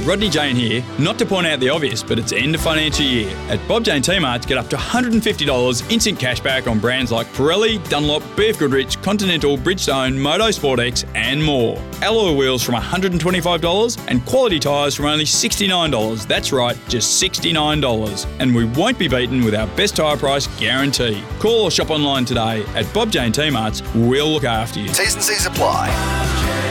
Rodney Jane here. Not to point out the obvious, but it's end of financial year. At Bob Jane T-Marts, get up to $150 instant cashback on brands like Pirelli, Dunlop, BF Goodrich, Continental, Bridgestone, Moto Sport X, and more. Alloy wheels from $125 and quality tyres from only $69. That's right, just $69. And we won't be beaten with our best tyre price guarantee. Call or shop online today at Bob Jane T-Marts. We'll look after you. T's and C's apply.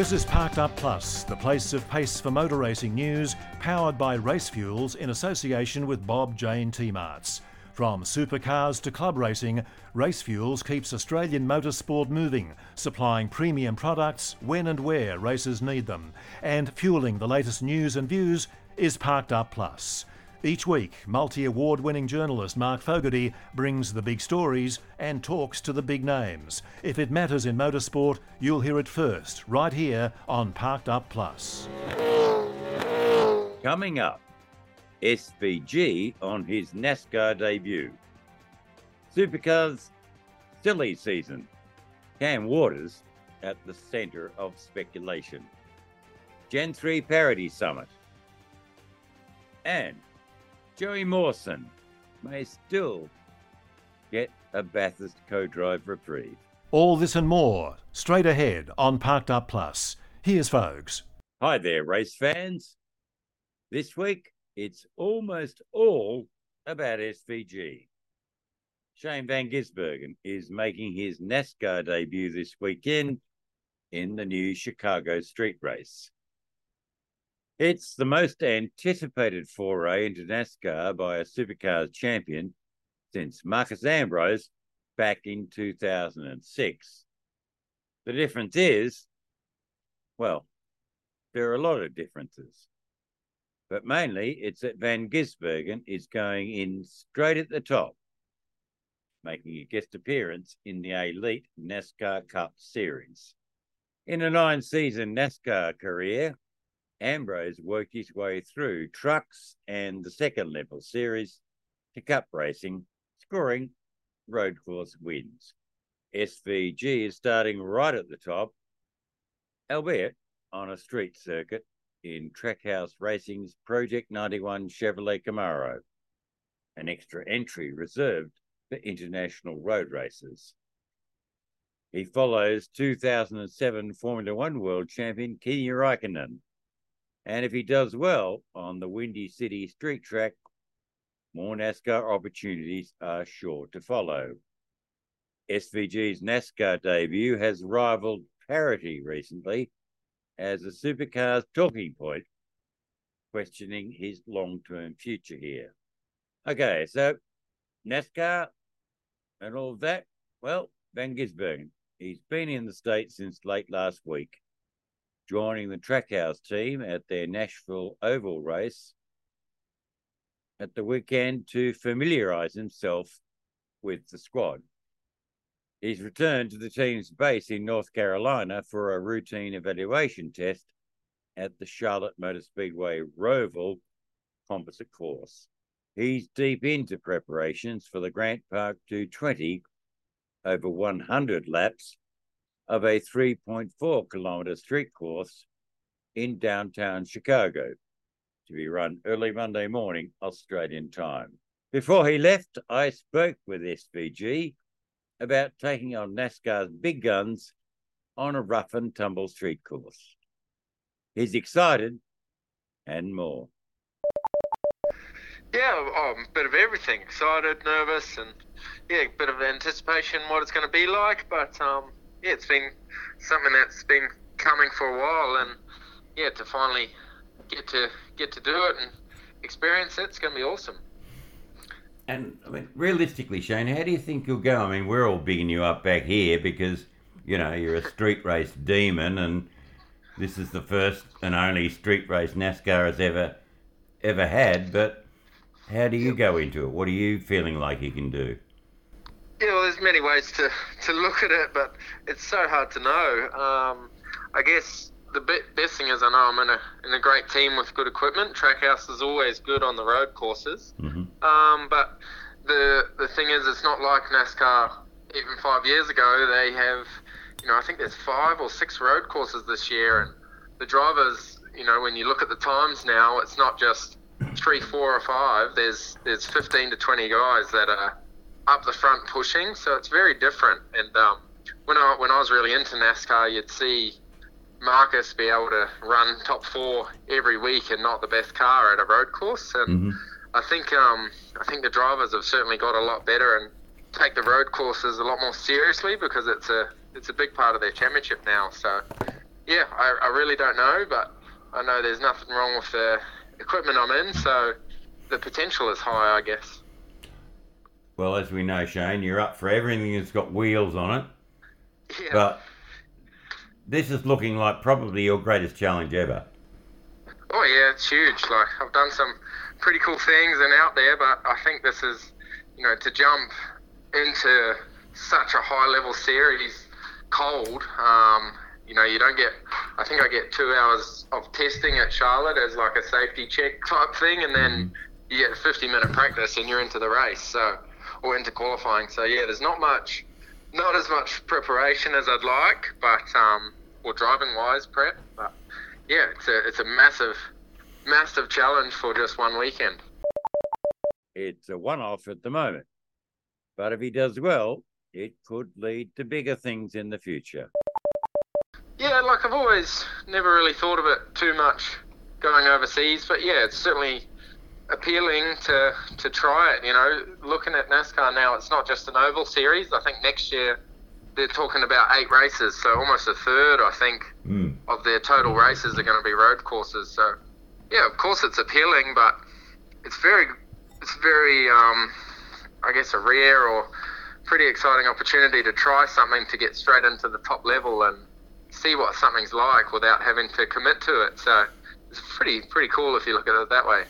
This is Parked Up Plus, the place of pace for motor racing news, powered by Race Fuels in association with Bob Jane T-Marts. From supercars to club racing, Race Fuels keeps Australian motorsport moving, supplying premium products when and where racers need them. And fueling the latest news and views is Parked Up Plus. Each week, multi award winning journalist Mark Fogarty brings the big stories and talks to the big names. If it matters in motorsport, you'll hear it first, right here on Parked Up Plus. Coming up, SVG on his NASCAR debut. Supercars silly season. Cam Waters at the centre of speculation. Gen 3 Parity Summit. And Joey Mawson may still get a Bathurst co-drive reprieve. All this and more straight ahead on Parked Up Plus. Here's Fogs. Hi there, race fans. This week, it's almost all about SVG. Shane Van Gisbergen is making his NASCAR debut this weekend in the new Chicago street race. It's the most anticipated foray into NASCAR by a supercars champion since Marcus Ambrose back in 2006. The difference is, well, there are a lot of differences, but mainly it's that Van Gisbergen is going in straight at the top, making a guest appearance in the Elite NASCAR Cup Series. In a nine season NASCAR career, Ambrose worked his way through trucks and the second level series to cup racing, scoring road course wins. SVG is starting right at the top, albeit on a street circuit in Trackhouse Racing's Project 91 Chevrolet Camaro, an extra entry reserved for international road races. He follows 2007 Formula One world champion Kimi Raikkonen and if he does well on the Windy City street track, more NASCAR opportunities are sure to follow. SVG's NASCAR debut has rivaled parity recently as a supercar's talking point, questioning his long term future here. Okay, so NASCAR and all that. Well, Van Gisbergen, he's been in the States since late last week joining the Trackhouse team at their Nashville Oval race at the weekend to familiarise himself with the squad. He's returned to the team's base in North Carolina for a routine evaluation test at the Charlotte Motor Speedway Roval composite course. He's deep into preparations for the Grant Park 220 over 100 laps of a 3.4 kilometre street course in downtown Chicago to be run early Monday morning, Australian time. Before he left, I spoke with SVG about taking on NASCAR's big guns on a rough and tumble street course. He's excited and more. Yeah, oh, a bit of everything. Excited, nervous, and yeah, a bit of anticipation what it's going to be like. But um, yeah, it's been something that's been coming for a while, and yeah, to finally get to get to do it and experience it, it's going to be awesome. And I mean, realistically, Shane, how do you think you'll go? I mean, we're all bigging you up back here because you know you're a street race demon, and this is the first and only street race NASCAR has ever ever had. But how do you go into it? What are you feeling like you can do? Yeah, well, there's many ways to, to look at it, but it's so hard to know. Um, I guess the best thing is I know I'm in a in a great team with good equipment. Trackhouse is always good on the road courses, mm-hmm. um, but the the thing is, it's not like NASCAR even five years ago, they have, you know, I think there's five or six road courses this year, and the drivers, you know, when you look at the times now, it's not just three, four, or five. There's there's 15 to 20 guys that are up the front pushing, so it's very different. And um, when I when I was really into NASCAR, you'd see Marcus be able to run top four every week and not the best car at a road course. And Mm-hmm. I think um, I think the drivers have certainly got a lot better and take the road courses a lot more seriously because it's a it's a big part of their championship now. So yeah, I, I really don't know, but I know there's nothing wrong with the equipment I'm in, so the potential is high, I guess. Well, as we know, Shane, you're up for everything that's got wheels on it. Yeah. But this is looking like probably your greatest challenge ever. Oh yeah, it's huge. Like I've done some pretty cool things and out there, but I think this is, you know, to jump into such a high level series cold. Um, you know, you don't get. I think I get two hours of testing at Charlotte as like a safety check type thing, and then you get a 50 minute practice and you're into the race. So, or into qualifying. So yeah, there's not much, not as much preparation as I'd like, but um, or driving wise prep, but yeah, it's a it's a massive, massive challenge for just one weekend. It's a one off at the moment. But if he does well, it could lead to bigger things in the future. Yeah, like I've always never really thought of it too much going overseas, but yeah, it's certainly appealing to to try it. You know, looking at NASCAR now, it's not just an oval series. I think next year they're talking about eight races, so almost a third, I think, Mm. of their total races are going to be road courses. So, yeah, of course it's appealing, but it's very, it's very, um, I guess, a rare or pretty exciting opportunity to try something to get straight into the top level and see what something's like without having to commit to it. So, it's pretty, pretty cool if you look at it that way.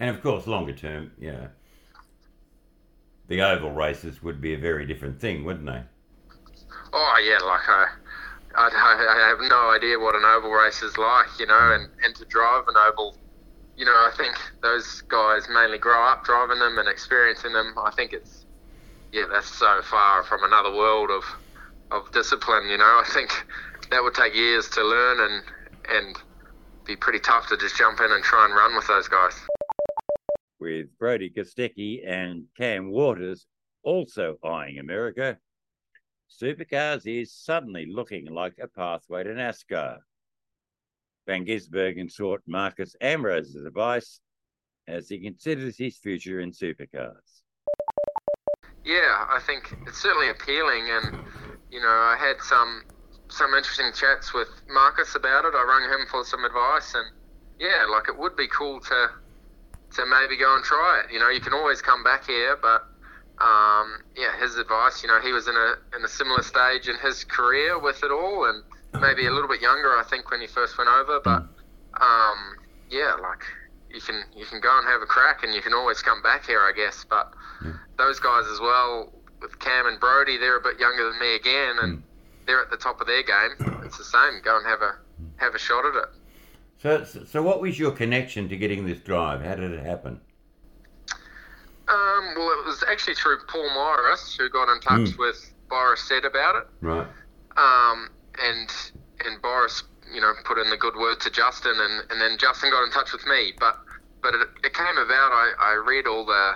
And of course, longer term, yeah. The oval races would be a very different thing, wouldn't they? Oh yeah, like uh, I, I, I have no idea what an oval race is like, you know, and, and to drive an oval, you know, I think those guys mainly grow up driving them and experiencing them. I think it's, yeah, that's so far from another world of, of discipline, you know. I think that would take years to learn and and be pretty tough to just jump in and try and run with those guys. With Brody Kostecki and Cam Waters also eyeing America, Supercars is suddenly looking like a pathway to NASCAR. Van Gisbergen sought Marcus Ambrose's advice as he considers his future in supercars. Yeah, I think it's certainly appealing, and you know, I had some some interesting chats with Marcus about it. I rang him for some advice, and yeah, like it would be cool to to maybe go and try it. You know, you can always come back here, but um, yeah, his advice. You know, he was in a in a similar stage in his career with it all, and maybe a little bit younger, I think, when he first went over. But um, yeah, like you can you can go and have a crack, and you can always come back here, I guess. But those guys as well, with Cam and Brody, they're a bit younger than me again, and they're at the top of their game. It's the same. Go and have a have a shot at it. So, so what was your connection to getting this drive? How did it happen? Um, well, it was actually through Paul Morris who got in touch with Boris Said about it. Right. um, and and Boris, you know, put in the good word to Justin, and, and then Justin got in touch with me. But but it, it came about. I, I read all the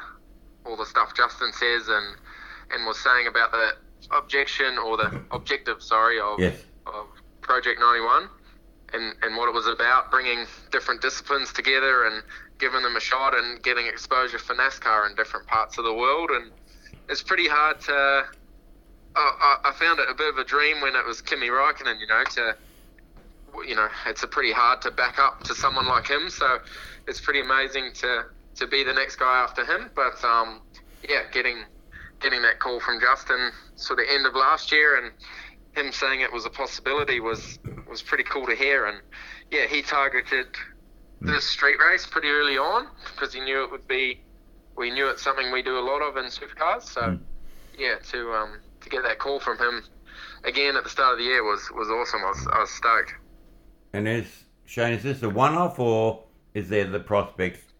all the stuff Justin says, and and was saying about the objection or the objective, sorry, of Yes. of Project 91, and and what it was about, bringing different disciplines together and giving them a shot and getting exposure for NASCAR in different parts of the world, and it's pretty hard to I, I found it a bit of a dream when it was Kimi Raikkonen, you know, to, you know, it's pretty hard to back up to someone like him. So it's pretty amazing to, to be the next guy after him. But, um, yeah, getting, getting that call from Justin sort of end of last year and him saying it was a possibility was, was pretty cool to hear. And yeah, he targeted this street race pretty early on because he knew it would be, we knew it's something we do a lot of in supercars. So, yeah, to um, to get that call from him again at the start of the year was, was awesome. I was, I was stoked. And is Shane, is this a one-off or is there the prospect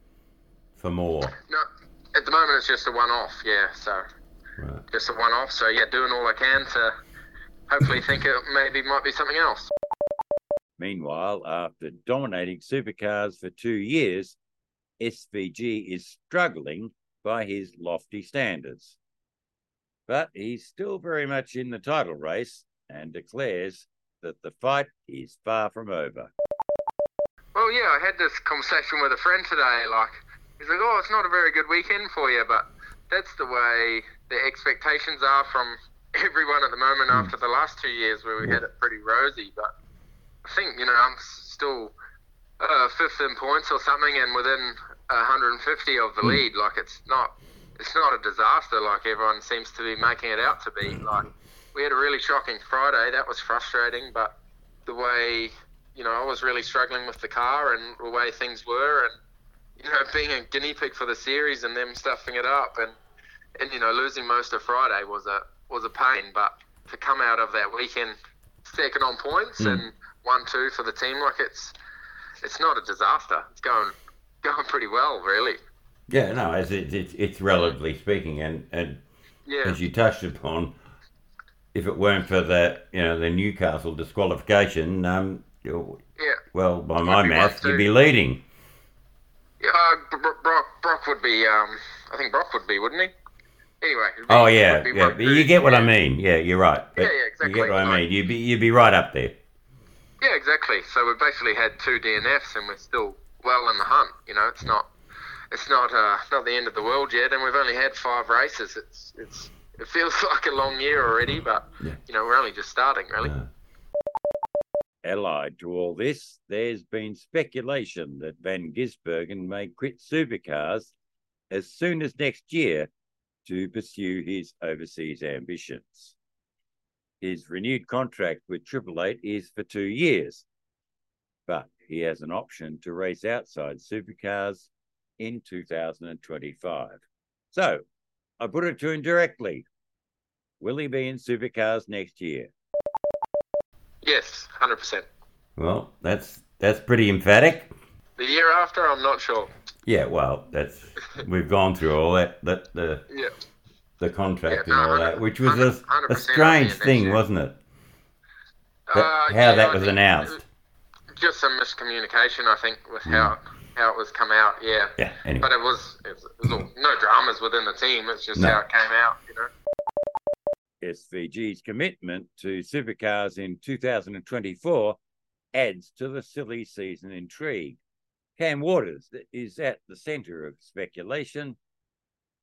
for more? No, at the moment it's just a one-off. Yeah, so right. just a one-off. So yeah, doing all I can to hopefully think it maybe might be something else. Meanwhile, after dominating supercars for two years, SVG is struggling by his lofty standards. But he's still very much in the title race and declares that the fight is far from over. Well, yeah, I had this conversation with a friend today. Like, he's like, "Oh, it's not a very good weekend for you," but that's the way the expectations are from everyone at the moment mm. after the last two years where we had it pretty rosy. But I think you know I'm still uh, fifth in points or something, and within 150 of the mm. lead. Like it's not it's not a disaster like everyone seems to be making it out to be. Like we had a really shocking Friday. That was frustrating, but the way you know I was really struggling with the car and the way things were, and you know being a guinea pig for the series and them stuffing it up and and you know losing most of Friday was a was a pain. But to come out of that weekend second on points mm. and one two for the team, like it's it's not a disaster. It's going going pretty well, really. Yeah, no, it's it's, it's relatively speaking, and and yeah. as you touched upon, if it weren't for the you know the Newcastle disqualification, um, yeah. well, by my math, you'd be leading. Yeah, uh, Broc, Broc would be. Um, I think Broc would be, wouldn't he? Anyway. Be, oh yeah, yeah. But you get what yeah. I mean. Yeah, you're right. But yeah, yeah, exactly. You get what I mean. You'd be you'd be right up there. Yeah, exactly. So we've basically had two DNFs, and we're still well in the hunt. You know, it's not it's not uh, not the end of the world yet, and we've only had five races. It's it's it feels like a long year already, but yeah. you know we're only just starting, really. Yeah. Allied to all this, there's been speculation that Van Gisbergen may quit supercars as soon as next year to pursue his overseas ambitions. His renewed contract with Triple Eight is for two years, but he has an option to race outside supercars in 2025. So I put it to him directly Will he be in supercars next year? Yes, 100%. Well, that's that's pretty emphatic. The year after, I'm not sure. Yeah, well, that's we've gone through all that that the yeah. the contract yeah, no, and all that, which was a, a strange thing, wasn't it? Uh, how yeah, that was announced just some miscommunication, I think, with mm. how how it was come out. Yeah. Yeah. Anyway. But it was, it was, it was all, no dramas within the team. It's just no. how it came out. You know. SVG's commitment to supercars in 2024 adds to the silly season intrigue. Cam Waters is at the centre of speculation,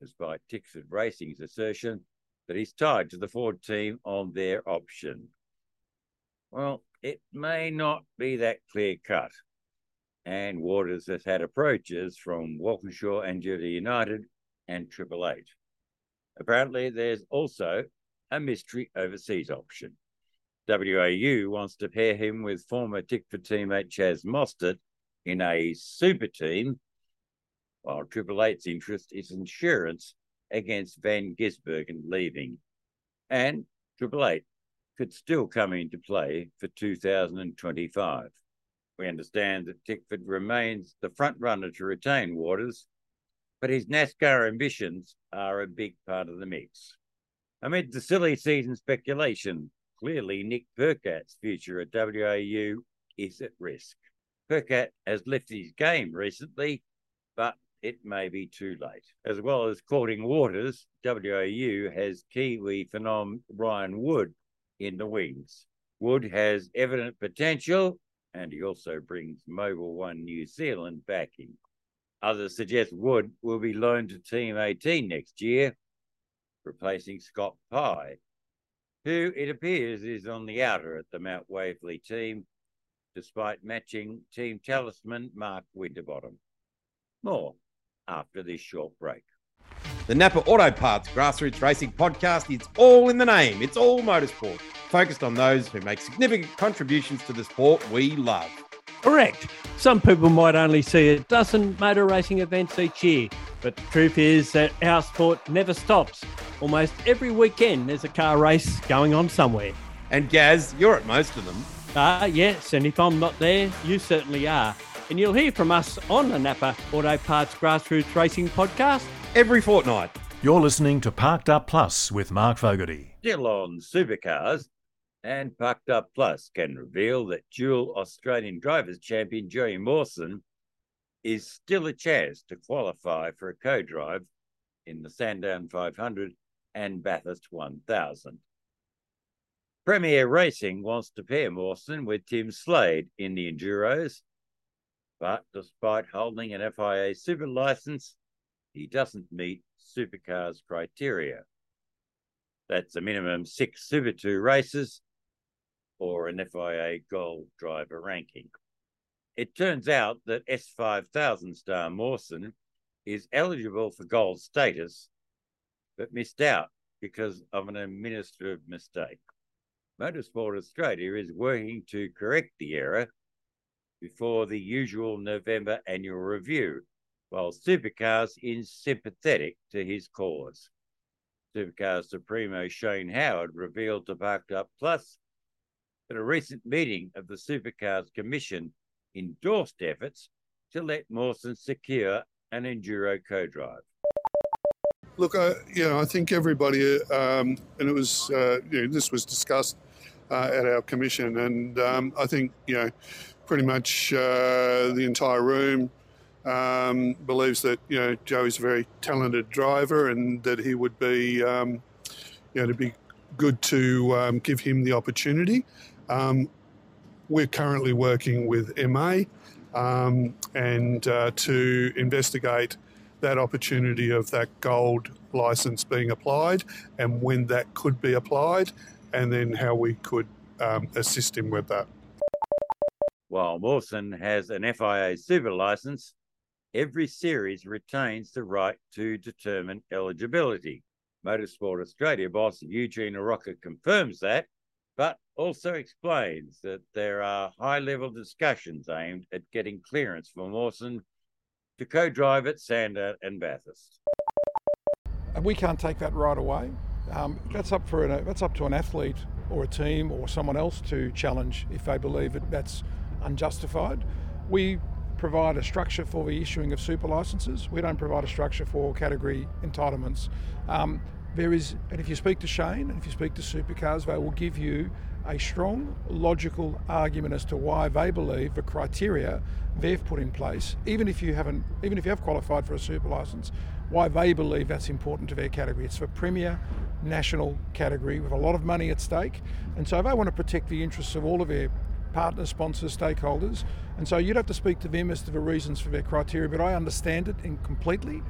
despite Tickford Racing's assertion that he's tied to the Ford team on their option. Well, it may not be that clear cut. And Waters has had approaches from Walkinshaw Andretti United and Triple Eight. Apparently, there's also a mystery overseas option. WAU wants to pair him with former Tickford teammate Chaz Mostert in a super team, while Triple Eight's interest is insurance against Van Gisbergen leaving. And Triple Eight could still come into play for 2025. We understand that Tickford remains the front runner to retain Waters, but his NASCAR ambitions are a big part of the mix. Amid the silly season speculation, clearly Nick Percat's future at WAU is at risk. Percat has lifted his game recently, but it may be too late. As well as courting Waters, WAU has Kiwi phenom Ryan Wood in the wings. Wood has evident potential and he also brings Mobil One New Zealand backing. Others suggest Wood will be loaned to Team 18 next year, replacing Scott Pye, who it appears is on the outer at the Mount Waverley team, despite matching team talisman Mark Winterbottom. More after this short break. The Napa Auto Parts Grassroots Racing Podcast is all in the name. It's all motorsport, focused on those who make significant contributions to the sport we love. Correct. Some people might only see a dozen motor racing events each year, but the truth is that our sport never stops. Almost every weekend, there's a car race going on somewhere. And Gaz, you're at most of them. Ah, uh, yes, and if I'm not there, you certainly are. And you'll hear from us on the Napa Auto Parts Grassroots Racing Podcast every fortnight. You're listening to Parked Up Plus with Mark Fogarty. Still on supercars, and Parked Up Plus can reveal that dual Australian Drivers Champion Joey Mawson is still a chance to qualify for a co drive in the Sandown 500 and Bathurst 1000. PremiAir Racing wants to pair Mawson with Tim Slade in the Enduros, but despite holding an FIA super license, he doesn't meet supercars criteria. That's a minimum six Super 2 races or an FIA Gold driver ranking. It turns out that S5000 star Mawson is eligible for gold status, but missed out because of an administrative mistake. Motorsport Australia is working to correct the error before the usual November annual review, while Supercars is sympathetic to his cause. Supercars Supremo Shane Howard revealed to Parked Up Plus that a recent meeting of the Supercars Commission endorsed efforts to let Mawson secure an enduro co-drive. Look, I, you know, I think everybody, um, and it was, uh, you know, this was discussed uh, at our commission, and um, I think, you know, pretty much uh, the entire room um, believes that, you know, Joey's a very talented driver, and that he would be, um, you know, to be good to um, give him the opportunity. Um, we're currently working with MA um, and uh, to investigate that opportunity of that gold license being applied and when that could be applied, and then how we could um, assist him with that. While Mawson has an FIA super license, every series retains the right to determine eligibility. Motorsport Australia boss Eugene Arocca confirms that, but also explains that there are high level discussions aimed at getting clearance for Mawson to co drive at Sandown and Bathurst. And we can't take that right away. Um, that's up for an, that's up to an athlete or a team or someone else to challenge if they believe that that's unjustified. We provide a structure for the issuing of super licenses. We don't provide a structure for category entitlements. Um, there is, and if you speak to Shane and if you speak to Supercars, they will give you a strong, logical argument as to why they believe the criteria they've put in place, even if you haven't, even if you have qualified for a super license, why they believe that's important to their category. It's for premier national category with a lot of money at stake, and so they want to protect the interests of all of their partners, sponsors, stakeholders, and so you'd have to speak to them as to the reasons for their criteria. But I understand it completely.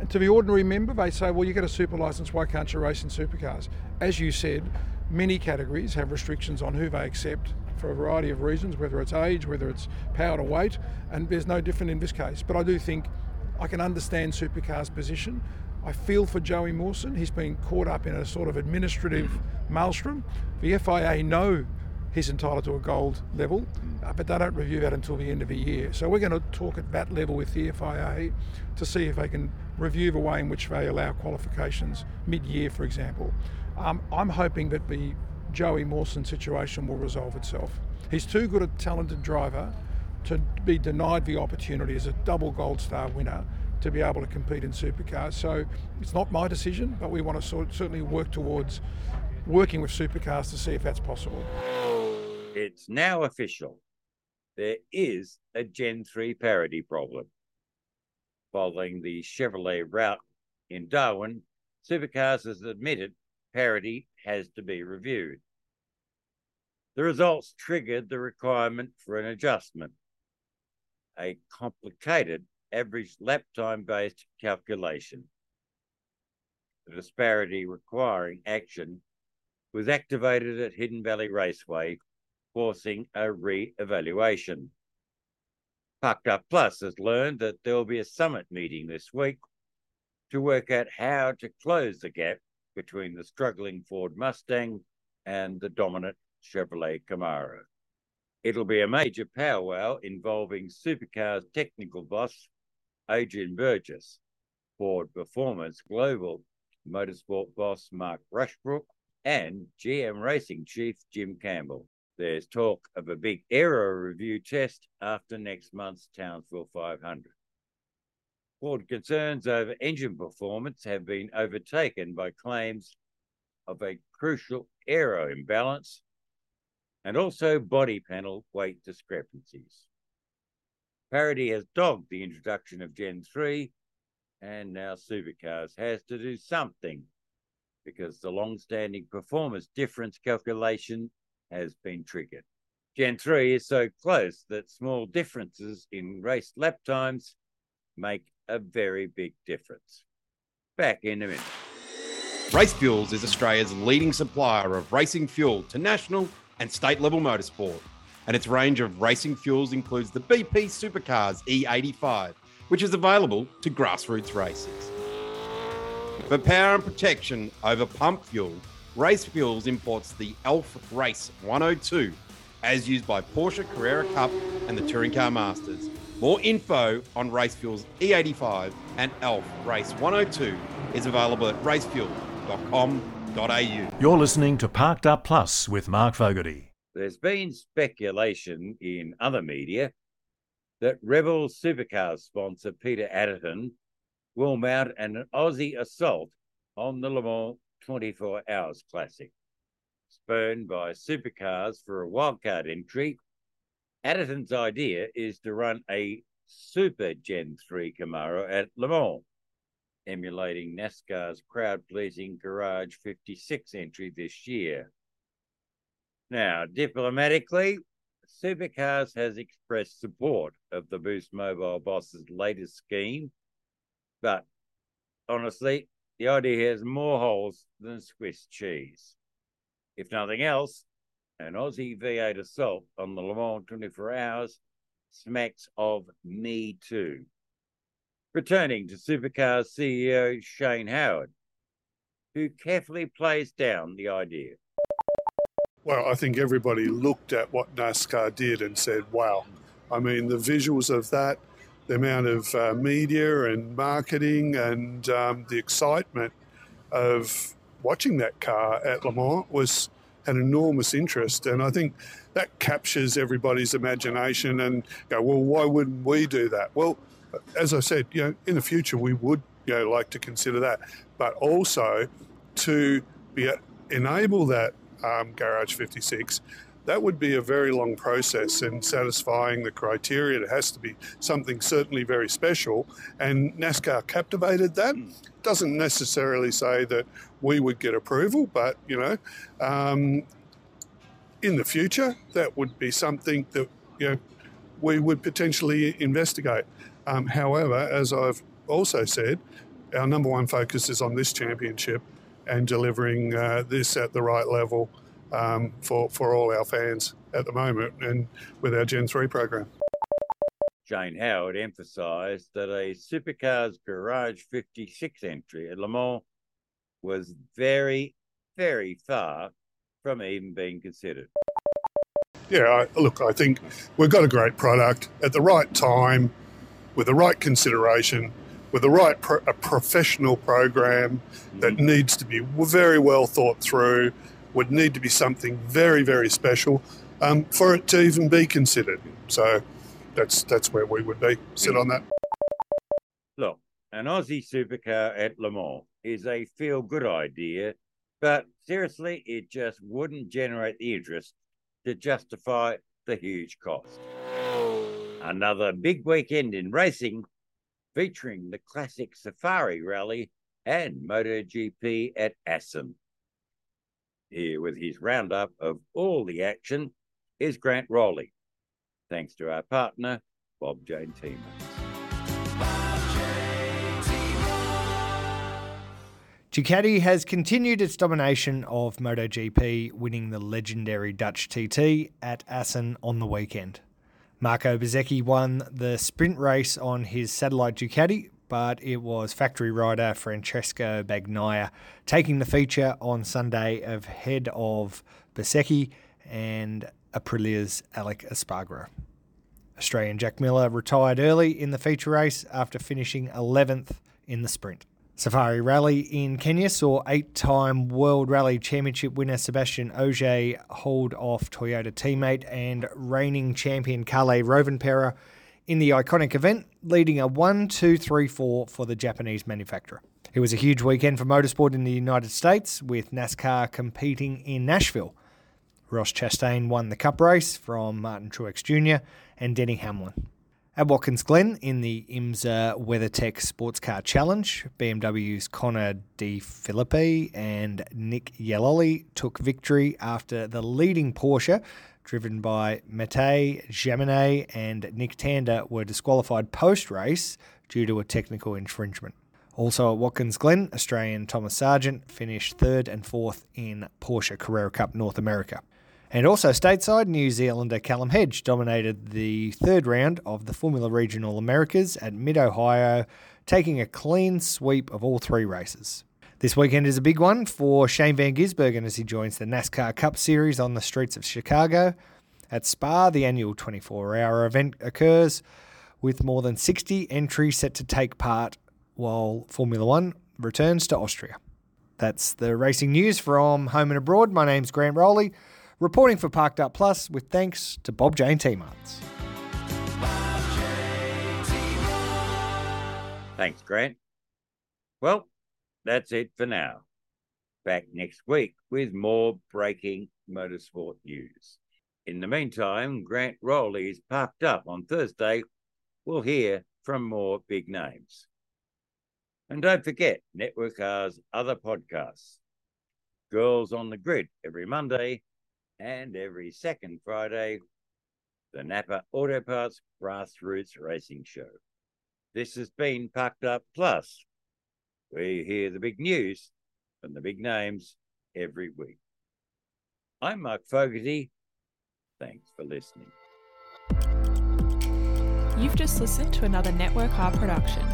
And to the ordinary member, they say, well, you get a super license, why can't you race in supercars? As you said, many categories have restrictions on who they accept for a variety of reasons, whether it's age, whether it's power to weight, and there's no different in this case. But I do think I can understand supercars' position. I feel for Joey Mawson. He's been caught up in a sort of administrative maelstrom. The FIA know he's entitled to a gold level, uh, but they don't review that until the end of the year. So we're going to talk at that level with the FIA to see if they can review the way in which they allow qualifications mid-year, for example. Um, I'm hoping that the Joey Mawson situation will resolve itself. He's too good a talented driver to be denied the opportunity as a double gold star winner to be able to compete in supercars. So it's not my decision, but we want to sort, certainly work towards working with supercars to see if that's possible. It's now official. There is a Gen 3 parity problem. Following the Chevrolet route in Darwin, Supercars has admitted parity has to be reviewed. The results triggered the requirement for an adjustment, a complicated average lap time based calculation. The disparity requiring action was activated at Hidden Valley Raceway, forcing a re evaluation. Parked Up Plus has learned that there will be a summit meeting this week to work out how to close the gap between the struggling Ford Mustang and the dominant Chevrolet Camaro. It'll be a major powwow involving Supercars technical boss Adrian Burgess, Ford Performance Global Motorsport boss Mark Rushbrook, and GM Racing Chief Jim Campbell. There's talk of a big aero review test after next month's Townsville 500. Ford concerns over engine performance have been overtaken by claims of a crucial aero imbalance and also body panel weight discrepancies. Parity has dogged the introduction of Gen 3, and now Supercars has to do something because the long standing performance difference calculation has been triggered. Gen 3 is so close that small differences in race lap times make a very big difference. Back in a minute. Race Fuels is Australia's leading supplier of racing fuel to national and state level motorsport. And its range of racing fuels includes the BP Supercars E85, which is available to grassroots races. For power and protection over pump fuel, Race Fuels imports the Elf Race 102, as used by Porsche Carrera Cup and the Touring Car Masters. More info on Race Fuels E85 and Elf Race 102 is available at racefuel.com.au. You're listening to Parked Up Plus with Mark Fogarty. There's been speculation in other media that Rebel Supercars sponsor Peter Adderton will mount an Aussie assault on the Le Mans 24 Hours Classic. Spurned by Supercars for a wildcard entry, Adderton's idea is to run a Super Gen 3 Camaro at Le Mans, emulating NASCAR's crowd pleasing Garage 56 entry this year. Now, diplomatically, Supercars has expressed support of the Boost Mobile boss's latest scheme, but honestly, the idea has more holes than Swiss cheese. If nothing else, an Aussie V8 assault on the Le Mans 24 hours smacks of Me Too. Returning to Supercars CEO Shane Howard, who carefully plays down the idea. Well, I think everybody looked at what NASCAR did and said, wow. I mean, the visuals of that, the amount of uh, media and marketing and um, the excitement of watching that car at Le Mans was an enormous interest. And I think that captures everybody's imagination and go, well, why wouldn't we do that? Well, as I said, you know, in the future we would, you know, like to consider that, but also to be enable that um, Garage 56 that would be a very long process in satisfying the criteria. It has to be something certainly very special, and NASCAR captivated that. Doesn't necessarily say that we would get approval, but you know, um, in the future, that would be something that you know we would potentially investigate. Um, however, as I've also said, our number one focus is on this championship and delivering uh, this at the right level um, for, for all our fans at the moment and with our Gen 3 program. Shane Howard emphasised that a Supercars Garage 56 entry at Le Mans was very, very far from even being considered. Yeah, I, look, I think we've got a great product at the right time, with the right consideration, with the right pro- a professional program that mm-hmm. needs to be very well thought through would need to be something very, very special um, for it to even be considered. So that's that's where we would be. Sit on that. Look, an Aussie supercar at Le Mans is a feel good idea, but seriously, it just wouldn't generate the interest to justify the huge cost. Another big weekend in racing featuring the classic Safari Rally and MotoGP at Assen here with his roundup of all the action is Grant Rowley. Thanks to our partner, Bob Jane Team. Ducati has continued its domination of MotoGP, winning the legendary Dutch TT at Assen on the weekend. Marco Bezzecchi won the sprint race on his satellite Ducati, but it was factory rider Francesco Bagnaia taking the feature on Sunday ahead of Bezzecchi and Aprilia's Aleix Espargaro. Australian Jack Miller retired early in the feature race after finishing 11th in the sprint. Safari Rally in Kenya saw eight time World Rally Championship winner Sebastian Ogier hold off Toyota teammate and reigning champion Kalle Rovanperä in the iconic event, leading a 1 2 3 4 for the Japanese manufacturer. It was a huge weekend for motorsport in the United States, with NASCAR competing in Nashville. Ross Chastain won the Cup race from Martin Truex Jr. and Denny Hamlin. At Watkins Glen in the IMSA WeatherTech Sports Car Challenge, BMW's Connor De Phillippi and Nick Yelloly took victory after the leading Porsche, driven by Mathieu Jaminet and Nick Tandy, were disqualified post race due to a technical infringement. Also at Watkins Glen, Australian Thomas Sargent finished third and fourth in Porsche Carrera Cup North America. And also stateside, New Zealander Callum Hedge dominated the third round of the Formula Regional Americas at Mid Ohio, taking a clean sweep of all three races. This weekend is a big one for Shane Van Gisbergen as he joins the NASCAR Cup Series on the streets of Chicago. At Spa, the annual 24 hour event occurs with more than 60 entries set to take part while Formula One returns to Austria. That's the racing news from home and abroad. My name's Grant Rowley reporting for Parked Up Plus with thanks to Bob Jane T-Marts. Thanks, Grant. Well, that's it for now. Back next week with more breaking motorsport news. In the meantime, Grant Rowley is parked up on Thursday. We'll hear from more big names. And don't forget Network R's other podcasts Girls on the Grid every Monday and every second Friday, the Napa Auto Parts Grassroots Racing Show. This has been Parked Up Plus. We hear the big news from the big names every week. I'm Mark Fogarty. Thanks for listening. You've just listened to another Network R production.